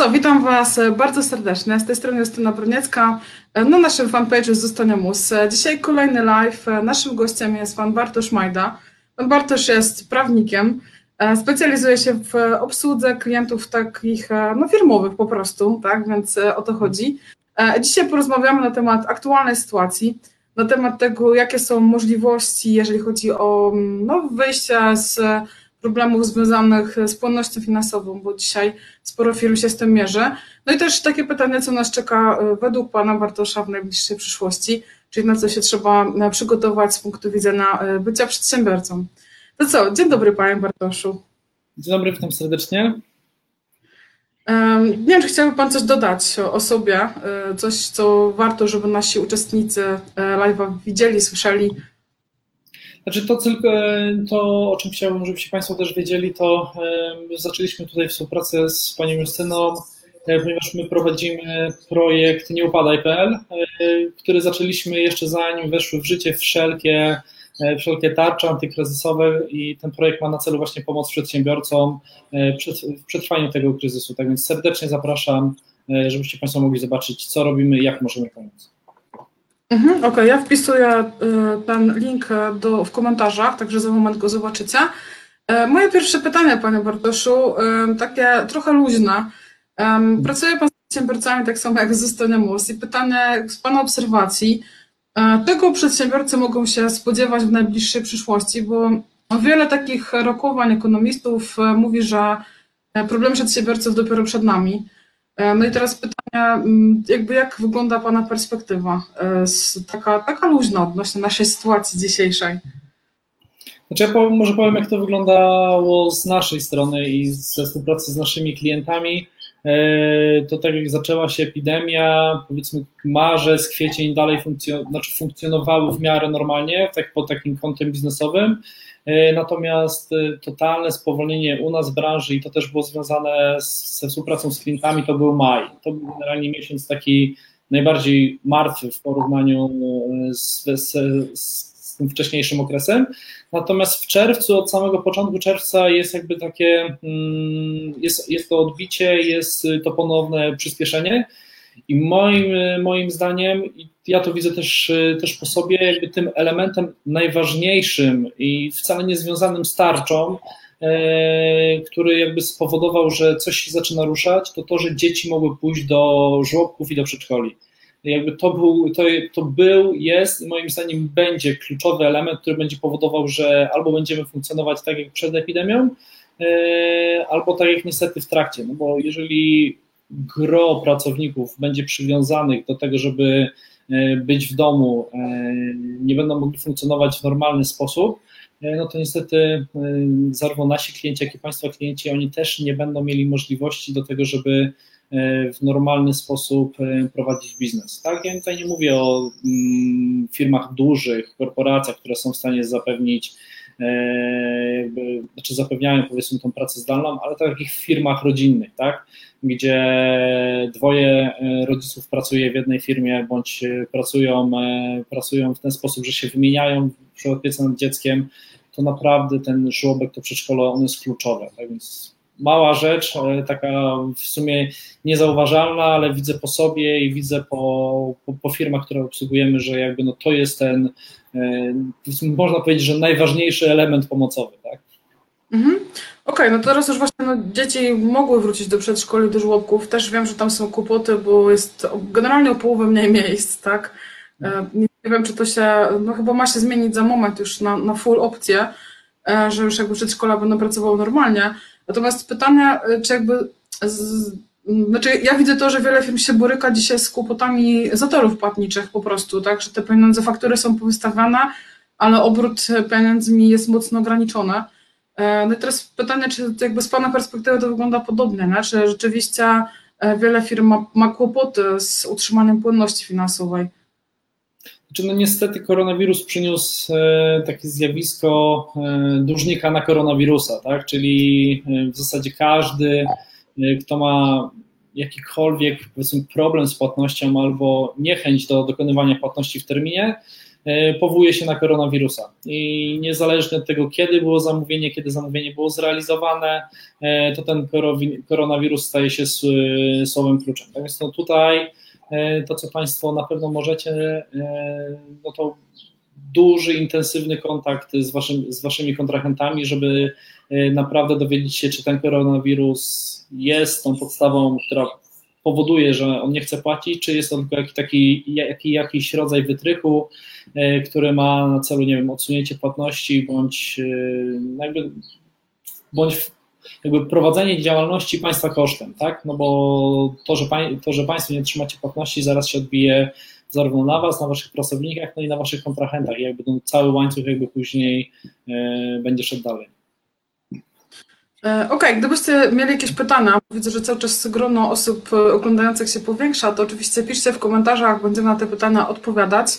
Co, witam Was bardzo serdecznie. Z tej strony Justyna Broniecka na naszym fanpage'u Zostanie Mus. Dzisiaj kolejny live. Naszym gościem jest Pan Bartosz Majda. Pan Bartosz jest prawnikiem. Specjalizuje się w obsłudze klientów takich no, firmowych po prostu, tak, więc o to chodzi. Dzisiaj porozmawiamy na temat aktualnej sytuacji, na temat tego, jakie są możliwości, jeżeli chodzi o no, wyjście z problemów związanych z płynnością finansową, bo dzisiaj sporo firm się z tym mierzy. No i też takie pytanie, co nas czeka e, według Pana Bartosza w najbliższej przyszłości, czyli na co się trzeba e, przygotować z punktu widzenia e, bycia przedsiębiorcą. To co, dzień dobry Panie Bartoszu. Dzień dobry, witam serdecznie. Nie wiem, czy chciałby Pan coś dodać o sobie, coś, co warto, żeby nasi uczestnicy live'a widzieli, słyszeli, znaczy to tylko to, o czym chciałbym, żebyście Państwo też wiedzieli, to zaczęliśmy tutaj współpracę z Panią Justyną, e, ponieważ my prowadzimy projekt nieupadaj.pl, e, który zaczęliśmy jeszcze zanim weszły w życie wszelkie, e, wszelkie tarcze antykryzysowe i ten projekt ma na celu właśnie pomoc przedsiębiorcom w przetrwaniu tego kryzysu. Tak więc serdecznie zapraszam, żebyście Państwo mogli zobaczyć, co robimy i jak możemy pomóc. Mhm, Okej, ja wpisuję y, ten link do, w komentarzach, także za moment go zobaczycie. E, moje pierwsze pytanie, Panie Bartoszu, takie trochę luźne. Pracuje Pan z przedsiębiorcami tak samo jak z Estoniamus i pytanie z Pana obserwacji, e, czego przedsiębiorcy mogą się spodziewać w najbliższej przyszłości, bo wiele takich rokowań ekonomistów e, mówi, że problem przedsiębiorców dopiero przed nami. E, no i teraz pytanie, jakby jak wygląda Pana perspektywa, e, taka, taka luźna odnośnie naszej sytuacji dzisiejszej? Znaczy ja powiem, może powiem, jak to wyglądało z naszej strony i ze współpracy z naszymi klientami. E, to tak jak zaczęła się epidemia, powiedzmy marzec, kwiecień dalej funkcjon znaczy funkcjonowały w miarę normalnie, tak pod takim kątem biznesowym. E, natomiast e, totalne spowolnienie u nas w branży i to też było związane ze współpracą z klientami, to był maj. To był generalnie miesiąc taki najbardziej martwy w porównaniu z, z, z tym wcześniejszym okresem. Natomiast w czerwcu, od samego początku czerwca jest jakby takie, mm, jest, jest to odbicie, jest to ponowne przyspieszenie. I moim, moim zdaniem, ja to widzę też, też po sobie, jakby tym elementem najważniejszym i wcale nie związanym z tarczą, e, który jakby spowodował, że coś się zaczyna ruszać, to to, że dzieci mogły pójść do żłobków i do przedszkoli. Jakby to był, to, to był, jest i moim zdaniem będzie kluczowy element, który będzie powodował, że albo będziemy funkcjonować tak jak przed epidemią, e, albo tak jak niestety w trakcie. No bo jeżeli gro pracowników będzie przywiązanych do tego, żeby e, być w domu, e, nie będą mogli funkcjonować w normalny sposób, no to niestety zarówno nasi klienci, jak i Państwa klienci, oni też nie będą mieli możliwości do tego, żeby w normalny sposób prowadzić biznes. Tak? Ja tutaj nie mówię o mm, firmach dużych, korporacjach, które są w stanie zapewnić jakby, znaczy zapewniają powiedzmy tą pracę zdalną, ale takich firmach rodzinnych, tak? gdzie dwoje e, rodziców pracuje w jednej firmie, bądź e, pracują, e, pracują w ten sposób, że się wymieniają przy opiece nad dzieckiem, to naprawdę ten żłobek, to przedszkole, on jest kluczowe. Tak więc mała rzecz, taka w sumie niezauważalna, ale widzę po sobie i widzę po, po, po firmach, które obsługujemy, że jakby no to jest ten, można powiedzieć, że najważniejszy element pomocowy. Tak? Mhm. Okej, okay, no teraz już właśnie no, dzieci mogły wrócić do przedszkoli, do żłobków. Też wiem, że tam są kłopoty, bo jest generalnie o połowę mniej miejsc, tak? E, nie wiem, czy to się, no chyba ma się zmienić za moment już na, na full opcję, e, że już jakby przedszkola będą pracowały normalnie. Natomiast pytanie, e, czy jakby, znaczy ja widzę to, że wiele firm się boryka dzisiaj z kłopotami zatorów płatniczych po prostu, tak? Że te pieniądze, faktury są powystawiane, ale obrót pieniędzmi jest mocno ograniczony. E, no i teraz pytanie, czy jakby z Pana perspektywy to wygląda podobnie, nie? czy rzeczywiście e, wiele firm ma, ma kłopoty z utrzymaniem płynności finansowej? Znaczy, no niestety koronawirus przyniósł e, takie zjawisko dłużnika na koronawirusa, tak? czyli w zasadzie każdy, kto ma jakikolwiek problem z płatnością albo niechęć do dokonywania płatności w terminie, powołuje się na koronawirusa. I niezależnie od tego, kiedy było zamówienie, kiedy zamówienie było zrealizowane, to ten koronawirus staje się słowem kluczem. Tak więc no tutaj to, co Państwo na pewno możecie, no to duży, intensywny kontakt z, waszym, z waszymi kontrahentami, żeby e, naprawdę dowiedzieć się, czy ten koronawirus jest tą podstawą, która powoduje, że on nie chce płacić, czy jest on tylko jakiś, taki, jaki, jakiś rodzaj wytrychu, e, który ma na celu, nie wiem, odsunięcie płatności, bądź e, jakby, bądź jakby prowadzenie działalności państwa kosztem, tak? No bo to, że, to, że państwo nie trzymacie płatności, zaraz się odbije zarówno na Was, na Waszych pracownikach, no i na Waszych kontrahentach. I jakby ten cały łańcuch jakby później e, będzie szedł dalej. E, okej, okay, gdybyście mieli jakieś pytania, widzę, że cały czas grono osób e, oglądających się powiększa, to oczywiście piszcie w komentarzach, będziemy na te pytania odpowiadać.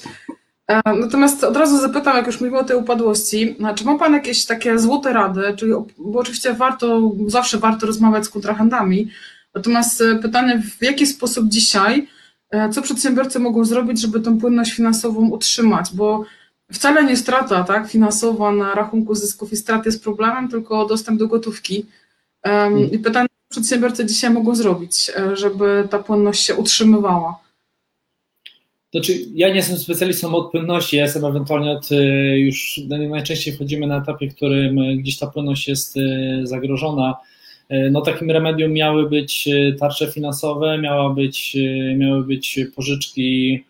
Natomiast od razu zapytam, jak już mówimy o tej upadłości, czy ma Pan jakieś takie złote rady, czyli, bo oczywiście warto, zawsze warto rozmawiać z kontrahentami, natomiast pytanie, w jaki sposób dzisiaj E, co przedsiębiorcy mogą zrobić, żeby tą płynność finansową utrzymać, bo wcale nie strata tak, finansowa na rachunku zysków i strat jest problemem, tylko dostęp do gotówki. I pytanie, co przedsiębiorcy dzisiaj mogą zrobić, e, żeby ta płynność się utrzymywała? Znaczy, ja nie jestem specjalistą od płynności, ja jestem ewentualnie od, e, już najczęściej wchodzimy na etapie, w którym gdzieś ta płynność jest zagrożona E, no takim remedium miały być tarcze finansowe, miała być, miały być pożyczki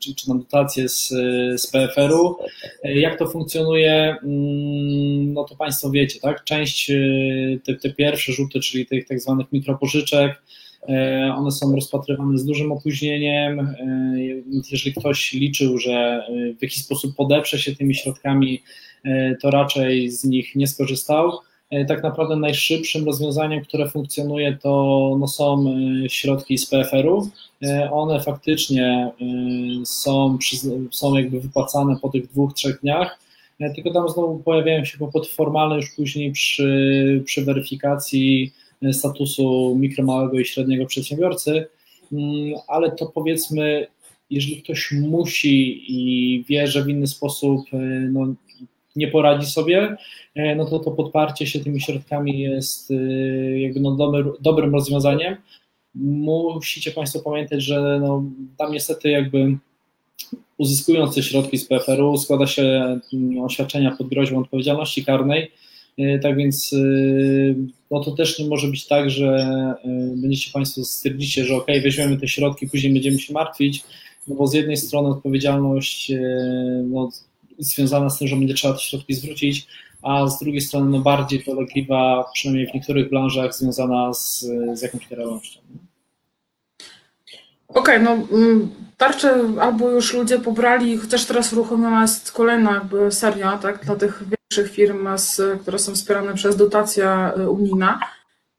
czy, czy dotacje z, z PFR-u. Jak to funkcjonuje, mm, no to Państwo wiecie, tak? Część, te, te pierwsze rzuty, czyli tych tak zwanych mikropożyczek, one są rozpatrywane z dużym opóźnieniem. Jeżeli ktoś liczył, że w jakiś sposób podeprze się tymi środkami, to raczej z nich nie skorzystał. E, tak naprawdę najszybszym rozwiązaniem, które funkcjonuje, to no, są e, środki z PFR-u. E, one faktycznie są, są jakby wypłacane po tych dwóch, trzech dniach, tylko tam znowu pojawiają się kłopoty formalne już później przy, przy weryfikacji statusu mikro, małego i średniego przedsiębiorcy, mm, ale to powiedzmy, jeżeli ktoś musi i wie, że w inny sposób no, nie poradzi sobie, e, no to to podparcie się tymi środkami jest e, jakby no dobry, dobrym rozwiązaniem. Musicie Państwo pamiętać, że no, tam niestety jakby uzyskując te środki z PFR-u składa się mm, oświadczenia pod groźbą odpowiedzialności karnej, e, tak więc no to też nie może być tak, że będziecie Państwo stwierdzicie, że ok, weźmiemy te środki, później będziemy się martwić, no bo z jednej strony odpowiedzialność no, związana z tym, że będzie trzeba te środki zwrócić, a z drugiej strony no, bardziej dolegliwa, przynajmniej w niektórych branżach, związana z, z jakąś realnością. Okej, no mm, tarcze albo już ludzie pobrali, chociaż teraz uruchomiona jest kolejna jakby seria, tak, dla tych większych firm, z, które są wspierane przez dotacje y, unijne.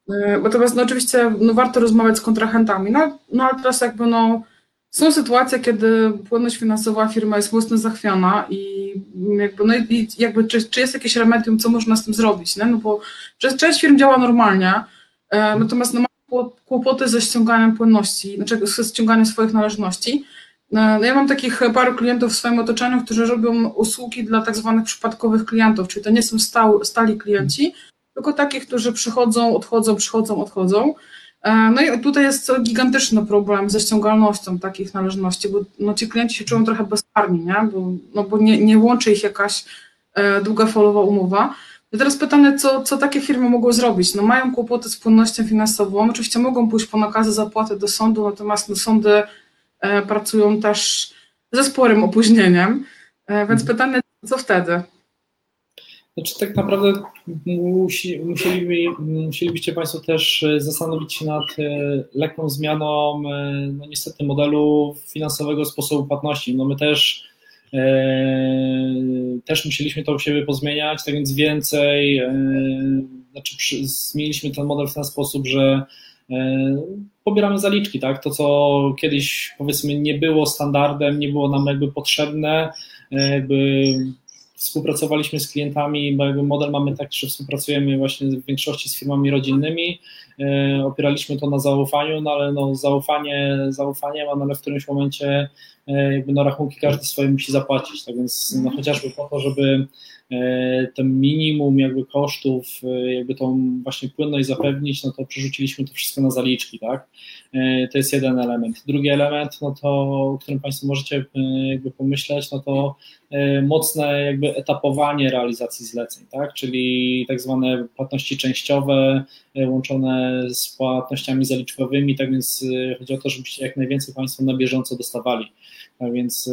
Y, natomiast no oczywiście no, warto rozmawiać z kontrahentami, no, no ale teraz jakby no są sytuacje, kiedy płynność finansowa firma jest mocno zachwiana i jakby, no i jakby czy, czy jest jakieś remedium, co można z tym zrobić, nie? no bo część firm działa normalnie, e, natomiast no, ma kłopoty ze ściąganiem płynności, znaczy ze ściąganiem swoich należności. E, ja mam takich paru klientów w swoim otoczeniu, którzy robią usługi dla tak zwanych przypadkowych klientów, czyli to nie są stał, stali klienci, tylko takich, którzy przychodzą, odchodzą, przychodzą, odchodzą. E, no i tutaj jest gigantyczny problem ze ściągalnością takich należności, bo no, ci klienci się czują trochę bezkarni, nie? bo, no, bo nie, nie łączy ich jakaś e, długofalowa umowa. I teraz pytanie, co, co takie firmy mogą zrobić? No mają kłopoty z płynnością finansową, oczywiście mogą pójść po nakazy zapłaty do sądu, natomiast no, sądy e, pracują też ze sporym opóźnieniem, e, więc mhm. pytanie, co wtedy? Znaczy tak naprawdę musi, musieliby, musielibyście Państwo też e, zastanowić się nad e, lekką zmianą e, no niestety modelu finansowego sposobu płatności. No my też też musieliśmy to u siebie pozmieniać, tak więc więcej, znaczy przy, zmieniliśmy ten model w ten sposób, że pobieramy zaliczki, tak? To, co kiedyś powiedzmy nie było standardem, nie było nam jakby potrzebne, jakby współpracowaliśmy z klientami, bo jakby model mamy tak, że współpracujemy właśnie w większości z firmami rodzinnymi, e, opieraliśmy to na zaufaniu, no ale no zaufanie zaufaniem, no ale w którymś momencie jakby no rachunki każdy swoje musi zapłacić, tak więc no chociażby po to, żeby to minimum jakby kosztów, jakby tą właśnie płynność zapewnić, no to przerzuciliśmy to wszystko na zaliczki, tak? To jest jeden element. Drugi element, no to, o którym Państwo możecie jakby pomyśleć, no to mocne jakby etapowanie realizacji zleceń, tak? Czyli tak zwane płatności częściowe łączone z płatnościami zaliczkowymi, tak więc chodzi o to, żebyście jak najwięcej Państwo na bieżąco dostawali. Więc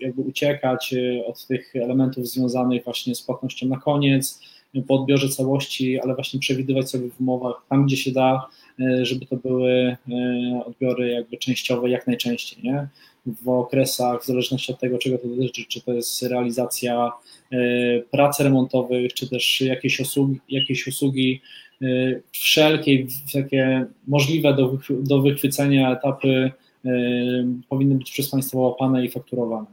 jakby uciekać od tych elementów związanych właśnie z płatnością na koniec, po odbiorze całości, ale właśnie przewidywać sobie w umowach tam, gdzie się da, żeby to były odbiory jakby częściowe jak najczęściej, nie? W okresach, w zależności od tego, czego to dotyczy, czy to jest realizacja prac remontowych, czy też jakieś usługi, jakieś usługi wszelkie takie możliwe do, do wychwycenia etapy powinny być przez Państwa łapane i fakturowane.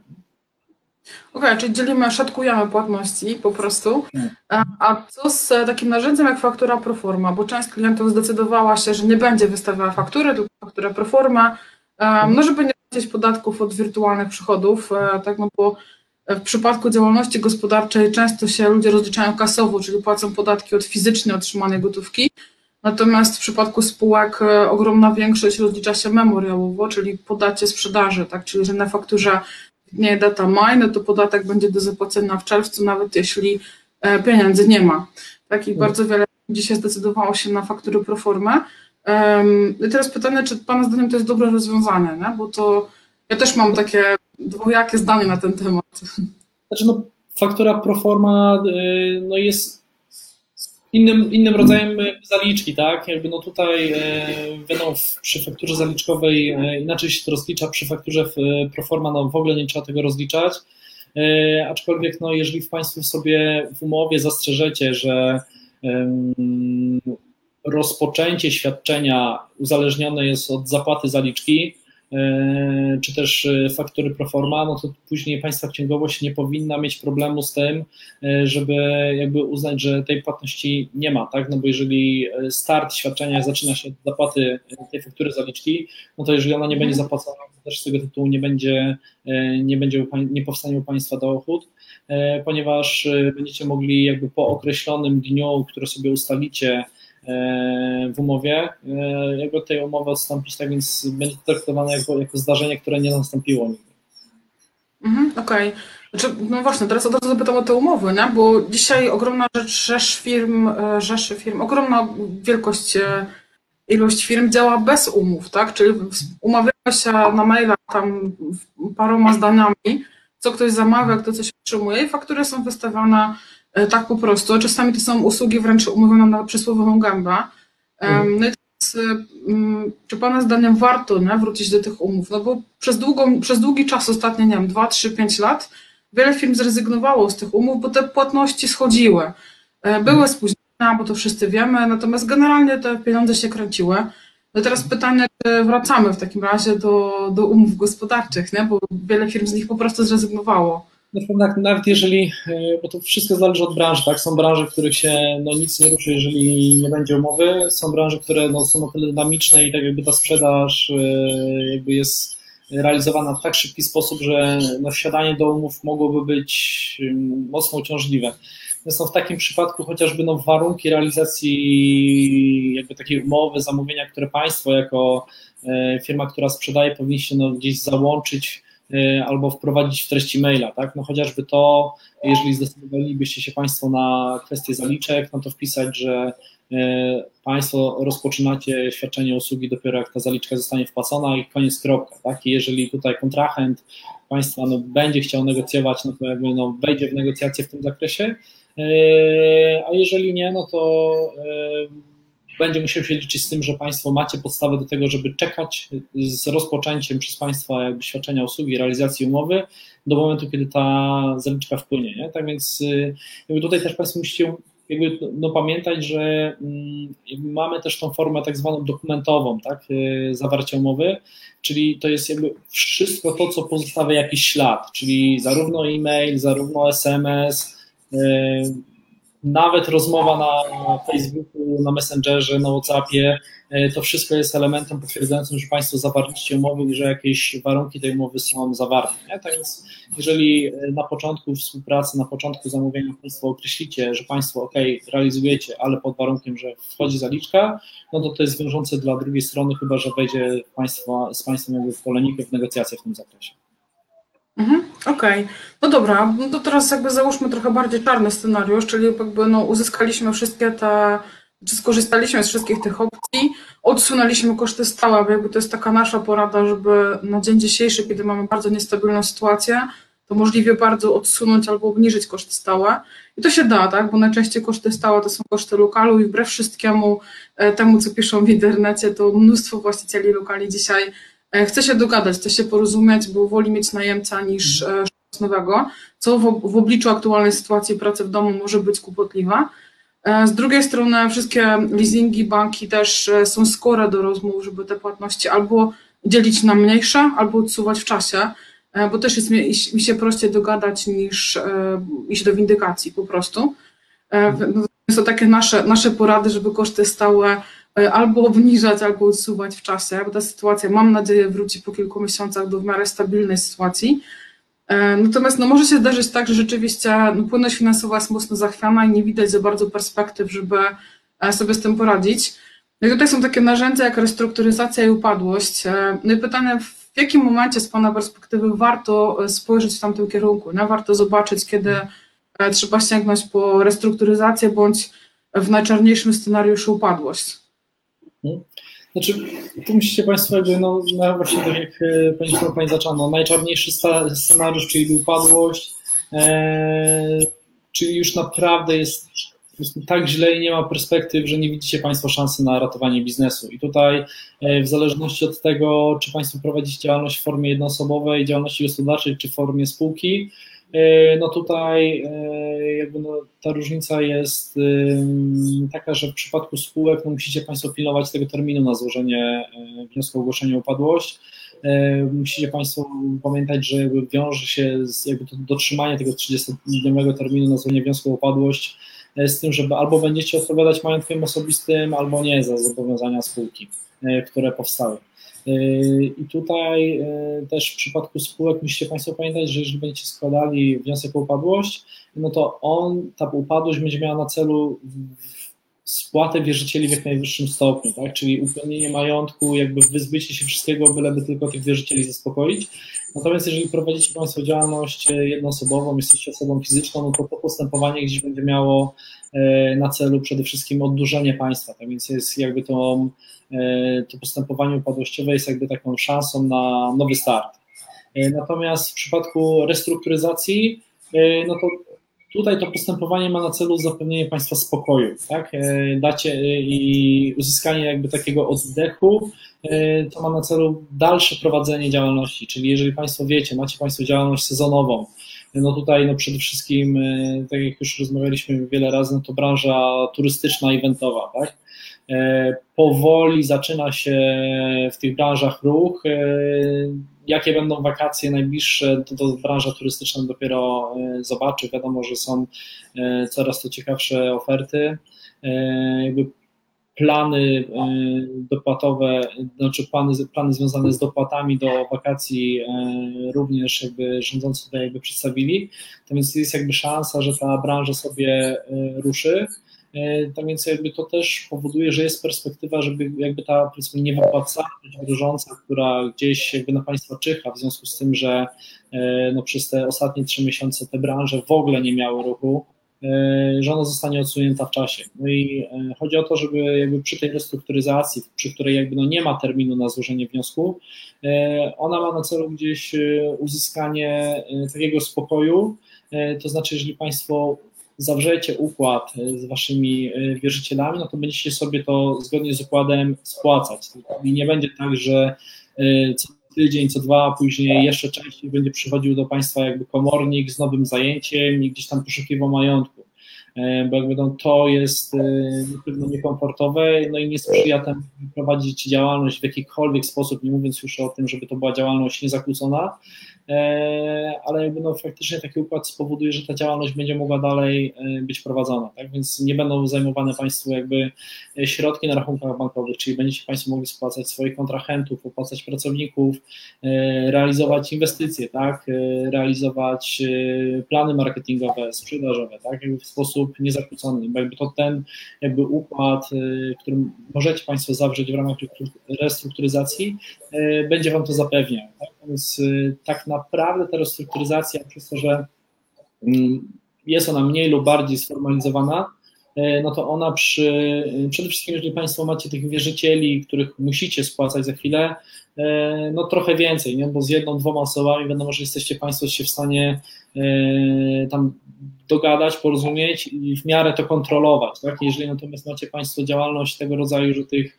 Okej, okay, czyli dzielimy, szatkujemy płatności po prostu. A, a co z takim narzędziem jak faktura proforma? Bo część klientów zdecydowała się, że nie będzie wystawiała faktury, tylko fakturę proforma, no żeby nie płacić podatków od wirtualnych przychodów, tak no bo w przypadku działalności gospodarczej często się ludzie rozliczają kasowo, czyli płacą podatki od fizycznie otrzymanej gotówki, Natomiast w przypadku spółek ogromna większość rozlicza się memoriałowo, czyli po dacie sprzedaży, tak? Czyli że na fakturze nie data maj, no to podatek będzie do zapłacenia w czerwcu, nawet jeśli pieniędzy nie ma. Tak? I bardzo wiele ludzi się zdecydowało się na faktury pro forma. I teraz pytanie, czy Pana zdaniem to jest dobre rozwiązanie, nie? bo to ja też mam takie dwojakie zdanie na ten temat. Znaczy no, faktura pro forma no jest innym, innym rodzajem zaliczki, tak? Jakby no tutaj wiadomo, przy fakturze zaliczkowej inaczej się to rozlicza, przy fakturze proforma no w ogóle nie trzeba tego rozliczać, aczkolwiek no jeżeli w Państwo sobie w umowie zastrzeżecie, że rozpoczęcie świadczenia uzależnione jest od zapłaty zaliczki, czy też faktury proforma, no to później Państwa księgowość nie powinna mieć problemu z tym, żeby jakby uznać, że tej płatności nie ma, tak? No bo jeżeli start świadczenia zaczyna się od zapłaty tej faktury zaliczki, no to jeżeli ona nie będzie zapłacona, to też z tego tytułu nie będzie, nie będzie, nie powstanie u Państwa dochód, ponieważ będziecie mogli jakby po określonym dniu, który sobie ustalicie, w umowie, jakby tej umowy odstąpić, tak więc będzie to traktowane jako, jako zdarzenie, które nie nastąpiło nigdy. Mhm, Okej. Okay. Znaczy, no właśnie, teraz od razu zapytam o te umowy, nie? bo dzisiaj ogromna rzecz, rzesz firm, rzeszy firm, ogromna wielkość, ilość firm działa bez umów, tak? Czyli umawiają się na maila tam paroma zdaniami, co ktoś zamawia, kto coś otrzymuje i faktury są wystawiane tak po prostu. Czasami to są usługi wręcz umówione na przysłowiową gębę. No i teraz, czy Pana zdaniem warto nie, wrócić do tych umów? No bo przez, długą, przez długi czas, ostatnio, nie wiem, 2, 3, 5 lat, wiele firm zrezygnowało z tych umów, bo te płatności schodziły. Były spóźnienia, bo to wszyscy wiemy, natomiast generalnie te pieniądze się kręciły. No teraz pytanie, czy wracamy w takim razie do, do umów gospodarczych, nie? bo wiele firm z nich po prostu zrezygnowało. No, nawet jeżeli, bo to wszystko zależy od branży, tak? Są branże, w których się no, nic nie ruszy, jeżeli nie będzie umowy. Są branże, które no, są o tyle dynamiczne i tak jakby ta sprzedaż jakby jest realizowana w tak szybki sposób, że no, wsiadanie do umów mogłoby być mocno uciążliwe. Więc no, w takim przypadku chociażby no, warunki realizacji jakby takiej umowy, zamówienia, które Państwo jako firma, która sprzedaje, powinniście no, gdzieś załączyć albo wprowadzić w treści maila, tak? No chociażby to, jeżeli zdecydowalibyście się Państwo na kwestię zaliczek, no to wpisać, że Państwo rozpoczynacie świadczenie usługi dopiero jak ta zaliczka zostanie wpłacona i koniec kropka, tak? I jeżeli tutaj kontrahent Państwa no, będzie chciał negocjować, no to jakby no, wejdzie w negocjacje w tym zakresie, a jeżeli nie, no to będzie musiał się liczyć z tym, że Państwo macie podstawę do tego, żeby czekać z rozpoczęciem przez Państwa jakby świadczenia usługi, realizacji umowy do momentu, kiedy ta zaliczka wpłynie. Nie? Tak więc jakby tutaj też Państwo musicie jakby no, pamiętać, że mamy też tą formę tak zwaną dokumentową, tak, zawarcia umowy, czyli to jest jakby wszystko to, co pozostawia jakiś ślad, czyli zarówno e-mail, zarówno SMS, nawet rozmowa na Facebooku, na Messengerze, na Whatsappie, to wszystko jest elementem potwierdzającym, że Państwo zawarliście umowy i że jakieś warunki tej umowy są zawarte. Nie? Tak więc jeżeli na początku współpracy, na początku zamówienia Państwo określicie, że Państwo OK, realizujecie, ale pod warunkiem, że wchodzi zaliczka, no to to jest wiążące dla drugiej strony, chyba że wejdzie państwa, z Państwem jakby w polemikę, w negocjacje w tym zakresie. Mhm, Okej, no dobra, no to teraz jakby załóżmy trochę bardziej czarny scenariusz, czyli jakby no uzyskaliśmy wszystkie te, czy skorzystaliśmy z wszystkich tych opcji, odsunęliśmy koszty stałe, bo jakby to jest taka nasza porada, żeby na dzień dzisiejszy, kiedy mamy bardzo niestabilną sytuację, to możliwie bardzo odsunąć albo obniżyć koszty stałe. I to się da, tak? Bo najczęściej koszty stałe to są koszty lokalu i wbrew wszystkiemu e, temu, co piszą w internecie, to mnóstwo właścicieli lokali dzisiaj chce się dogadać, chce się porozumieć, bo woli mieć najemca niż e, nowego, co w, w obliczu aktualnej sytuacji pracy w domu może być kłopotliwe. Z drugiej strony wszystkie leasingi, banki też są skore do rozmów, żeby te płatności albo dzielić na mniejsze, albo odsuwać w czasie. E, bo też jest mi, się prościej dogadać niż e, iść do windykacji po prostu. E, no, to takie nasze, nasze porady, żeby koszty stałe albo obniżać, albo odsuwać w czasie, bo ta sytuacja, mam nadzieję, wróci po kilku miesiącach do w miarę stabilnej sytuacji. Natomiast no, może się zdarzyć tak, że rzeczywiście no, płynność finansowa jest mocno zachwiana i nie widać za bardzo perspektyw, żeby sobie z tym poradzić. No i tutaj są takie narzędzia jak restrukturyzacja i upadłość. No i pytanie, w jakim momencie z Pana perspektywy warto e, spojrzeć w tamtym kierunku? No, warto zobaczyć, kiedy e, trzeba sięgnąć po restrukturyzację bądź w najczarniejszym scenariuszu upadłość. Mhm. Znaczy, tu musicie Państwo jakby, no, no właśnie tak jak e, Pani, pani zaczęła, no, najczarniejszy scenariusz, czyli upadłość, e, czyli już naprawdę jest tak źle i nie ma perspektyw, że nie widzicie Państwo szansy na ratowanie biznesu. I tutaj e, w zależności od tego, czy Państwo prowadzicie działalność w formie jednoosobowej, działalności gospodarczej, czy w formie spółki, no tutaj e, jakby no, ta różnica jest taka, że w przypadku spółek no musicie Państwo pilnować tego terminu na złożenie wniosku o ogłoszenie upadłość. Musicie Państwo pamiętać, że jakby wiąże się z jakby to dotrzymanie tego 30-dniowego terminu na złożenie wniosku o upadłość E, z tym, żeby albo będziecie odpowiadać majątkiem osobistym, albo nie za zobowiązania spółki, e, które powstały. E, I tutaj też w przypadku spółek musicie Państwo pamiętać, że jeżeli będziecie składali wniosek o upadłość, no to on, ta upadłość będzie miała na celu spłatę wierzycieli w jak najwyższym stopniu, tak? czyli upełnienie majątku, jakby wyzbycie się wszystkiego, byleby tylko tych wierzycieli zaspokoić. Natomiast jeżeli prowadzicie Państwo działalność jednoosobową, jesteście osobą fizyczną, no to to postępowanie gdzieś będzie miało e, na celu przede wszystkim oddłużenie państwa, tak więc jest jakby to, e, to postępowanie upadłościowe jest jakby taką szansą na nowy start. E, natomiast w przypadku restrukturyzacji, no to Tutaj to postępowanie ma na celu zapewnienie Państwa spokoju, tak? E, dacie e, i uzyskanie jakby takiego oddechu, e, to ma na celu dalsze prowadzenie działalności, czyli jeżeli Państwo wiecie, macie Państwo działalność sezonową, no tutaj no przede wszystkim, tak jak już rozmawialiśmy wiele razy, no to branża turystyczna, eventowa, tak? Powoli zaczyna się w tych branżach ruch, Jakie będą wakacje najbliższe, to, to branża turystyczna dopiero e, zobaczy. Wiadomo, że są e, coraz to ciekawsze oferty. E, jakby plany dopłatowe, znaczy plany, plany związane z dopłatami do wakacji również jakby rządzący tutaj jakby przedstawili. To więc jest jakby szansa, że ta branża sobie ruszy. Tak więc jakby to też powoduje, że jest perspektywa, żeby jakby ta powiedzmy niewypłacalność wdrożąca, która gdzieś jakby na Państwa czyha, w związku z tym, że e, no przez te ostatnie trzy miesiące te branże w ogóle nie miały ruchu, e, że ona zostanie odsunięta w czasie. No i chodzi o to, żeby jakby przy tej restrukturyzacji, przy której jakby no nie ma terminu na złożenie wniosku, ona ma na celu gdzieś uzyskanie takiego spokoju, to znaczy, jeżeli Państwo zawrzecie układ e, z waszymi e, wierzycielami, no to będziecie sobie to zgodnie z układem spłacać. I nie będzie tak, że e, co tydzień, co dwa, później jeszcze częściej będzie przychodził do państwa jakby komornik z nowym zajęciem i gdzieś tam poszukiwał majątku. Bo jakby no, to jest na pewno niekomfortowe, no i nie sprzyja temu prowadzić działalność w jakikolwiek sposób, nie mówiąc już o tym, żeby to była działalność niezakłócona, ale jakby no faktycznie taki układ spowoduje, że ta działalność będzie mogła dalej być prowadzona, tak? Więc nie będą zajmowane Państwu jakby środki na rachunkach bankowych, czyli będziecie Państwo mogli spłacać swoich kontrahentów, opłacać pracowników, realizować inwestycje, tak? Realizować plany marketingowe, sprzedażowe, tak? Jakby w sposób niezakłócony, bo jakby to ten jakby układ, który możecie Państwo zawrzeć w ramach restrukturyzacji, będzie Wam to zapewniał. Tak? Więc tak naprawdę ta restrukturyzacja, przez to, że mm, jest ona mniej lub bardziej sformalizowana, no to ona przy, przede wszystkim, jeżeli Państwo macie tych wierzycieli, których musicie spłacać za chwilę, no trochę więcej, nie? bo z jedną, dwoma osobami wiadomo, że jesteście Państwo się w stanie tam dogadać, porozumieć i w miarę to kontrolować. Tak? Jeżeli natomiast macie Państwo działalność tego rodzaju, że tych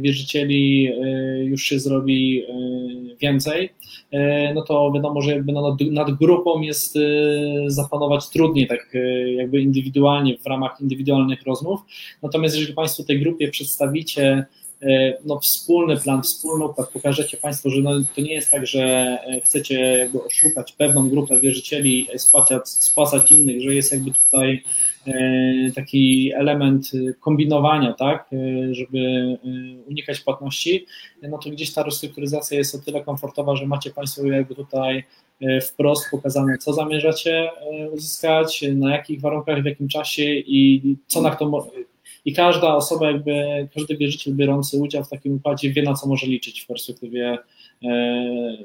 wierzycieli już się zrobi więcej, no to wiadomo, że jakby nad, nad grupą jest zapanować trudniej, tak jakby indywidualnie, w ramach indywidualnych rozmów. Natomiast jeżeli Państwo tej grupie przedstawicie no, wspólny plan, wspólny układ, pokażecie Państwo, że no, to nie jest tak, że chcecie jakby oszukać pewną grupę wierzycieli, spłacać, spłacać innych, że jest jakby tutaj taki element kombinowania, tak, żeby unikać płatności, no to gdzieś ta restrukturyzacja jest o tyle komfortowa, że macie Państwo jakby tutaj wprost pokazane, co zamierzacie uzyskać, na jakich warunkach, w jakim czasie i co na to i każda osoba, jakby każdy wierzyciel biorący udział w takim układzie wie, na co może liczyć w perspektywie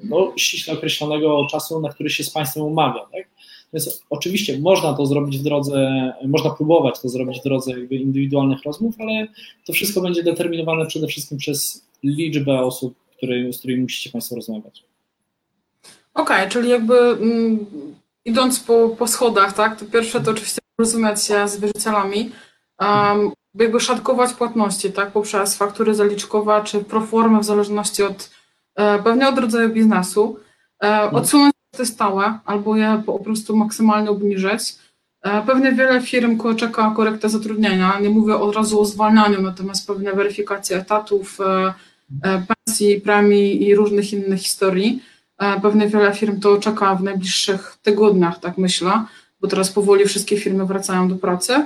no, ściśle określonego czasu, na który się z Państwem umawia. Tak? Więc oczywiście można to zrobić w drodze, można próbować to zrobić w drodze jakby indywidualnych rozmów, ale to wszystko będzie determinowane przede wszystkim przez liczbę osób, który, z którymi musicie Państwo rozmawiać. Okej, okay, czyli jakby mm, idąc po, po schodach, tak, to pierwsze to oczywiście porozumieć się z wierzycielami, um, jakby szatkować płatności, tak, poprzez faktury zaliczkowe czy proformy w zależności od e, pewnie od rodzaju biznesu, e, odsunąć te stałe albo je po prostu maksymalnie obniżyć. E, pewnie wiele firm czeka korektę zatrudnienia. Nie mówię od razu o zwalnianiu, natomiast pewnie weryfikację etatów, e, e, pensji, premii i różnych innych historii. Pewnie wiele firm to czeka w najbliższych tygodniach, tak myślę, bo teraz powoli wszystkie firmy wracają do pracy.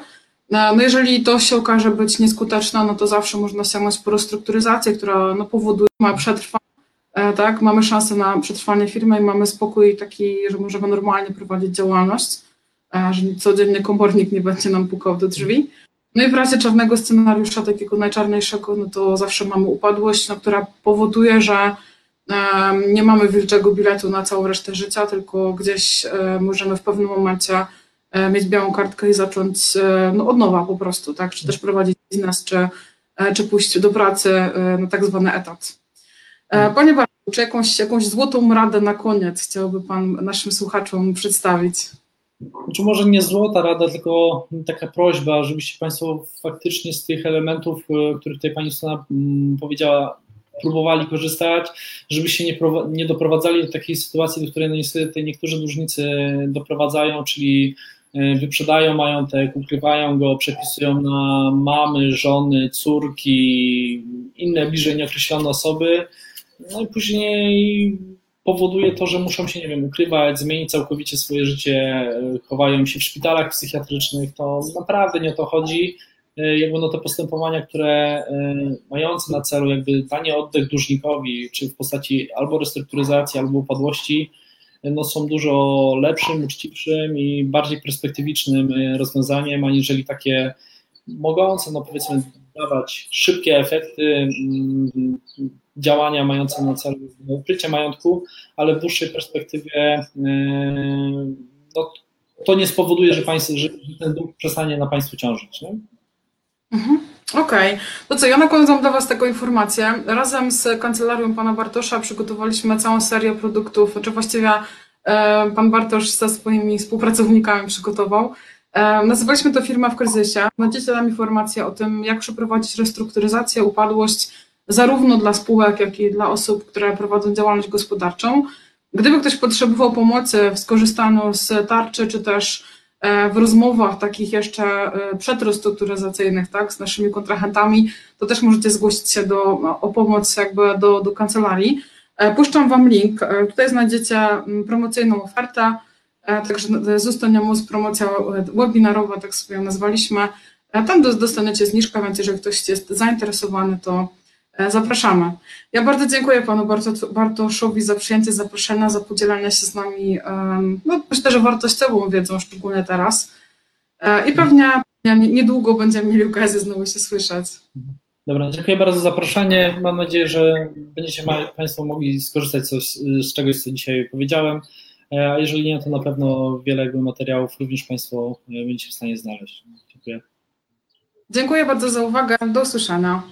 No jeżeli to się okaże być nieskuteczne, no to zawsze można sięgnąć po restrukturyzację, która no, powoduje przetrwanie tak, mamy szansę na przetrwanie firmy i mamy spokój taki, że możemy normalnie prowadzić działalność, e, że codziennie komornik nie będzie nam pukał do drzwi. No i w razie czarnego scenariusza, takiego najczarniejszego, no to zawsze mamy upadłość, no, która powoduje, że nie mamy wilczego biletu na całą resztę życia, tylko gdzieś e, możemy w pewnym momencie mieć białą kartkę i zacząć no, od nowa po prostu, tak? Czy też prowadzić biznes, czy, czy pójść do pracy na tak zwany etat. E, panie Bartku, czy jakąś, jakąś złotą radę na koniec chciałby Pan naszym słuchaczom przedstawić? Znaczy może nie złota rada, tylko taka prośba, żebyście Państwo faktycznie z tych elementów, e, których tutaj Pani Strona mm, powiedziała, próbowali korzystać, żeby się nie, nie doprowadzali do takiej sytuacji, do której niestety niektórzy dłużnicy doprowadzają, czyli e, wyprzedają majątek, ukrywają go, przepisują na mamy, żony, córki, inne bliżej nieokreślone osoby, no i później powoduje to, że muszą się, nie wiem, ukrywać, zmienić całkowicie swoje życie, chowają się w szpitalach psychiatrycznych, to naprawdę nie o to chodzi. Jakby no te postępowania, które e, mające na celu jakby danie oddech dłużnikowi, czy w postaci albo restrukturyzacji, albo upadłości, no są dużo lepszym, uczciwszym i bardziej perspektywicznym e, rozwiązaniem, aniżeli takie mogące, no powiedzmy, dawać szybkie efekty, mm, działania mające na celu ukrycie majątku, ale w dłuższej perspektywie yy, no, to nie spowoduje, że, że ten dług przestanie na Państwu ciążyć. Nie? Mhm. Okej, okay. to co, ja na koniec mam dla Was taką informację. Razem z kancelarią pana Bartosza przygotowaliśmy całą serię produktów, czy właściwie e, pan Bartosz ze swoimi współpracownikami przygotował. Nazywaliśmy to firma w kryzysie. Będziecie tam informacje o tym, jak przeprowadzić restrukturyzację, upadłość, zarówno dla spółek, jak i dla osób, które prowadzą działalność gospodarczą. Gdyby ktoś potrzebował pomocy w skorzystaniu z tarczy, czy też e, w rozmowach takich jeszcze e, przedrestrukturyzacyjnych, tak, z naszymi kontrahentami, to też możecie zgłosić się do, o pomoc jakby do, do kancelarii. E, Puszczam Wam link. Tutaj znajdziecie promocyjną ofertę, e, także Zustoniemus promocja e, webinarowa, tak sobie ją nazwaliśmy. E, Tam dos- dostaniecie zniżkę, więc jeżeli ktoś jest zainteresowany, to zapraszamy. Ja bardzo dziękuję Panu Barto- Bartoszowi za przyjęcie zaproszenia, za podzielenie się z nami, no myślę, że wartościową wiedzą, szczególnie teraz. I pewnie nie- niedługo będziemy mieli okazję znowu się słyszeć. Dobra, dziękuję bardzo za zaproszenie. Mam nadzieję, że będziecie Państwo mogli skorzystać z czegoś, co dzisiaj powiedziałem. E, A jeżeli nie, to na pewno wiele jakby materiałów również Państwo e, będziecie w stanie znaleźć. Dziękuję. Dziękuję bardzo za uwagę. Do usłyszenia.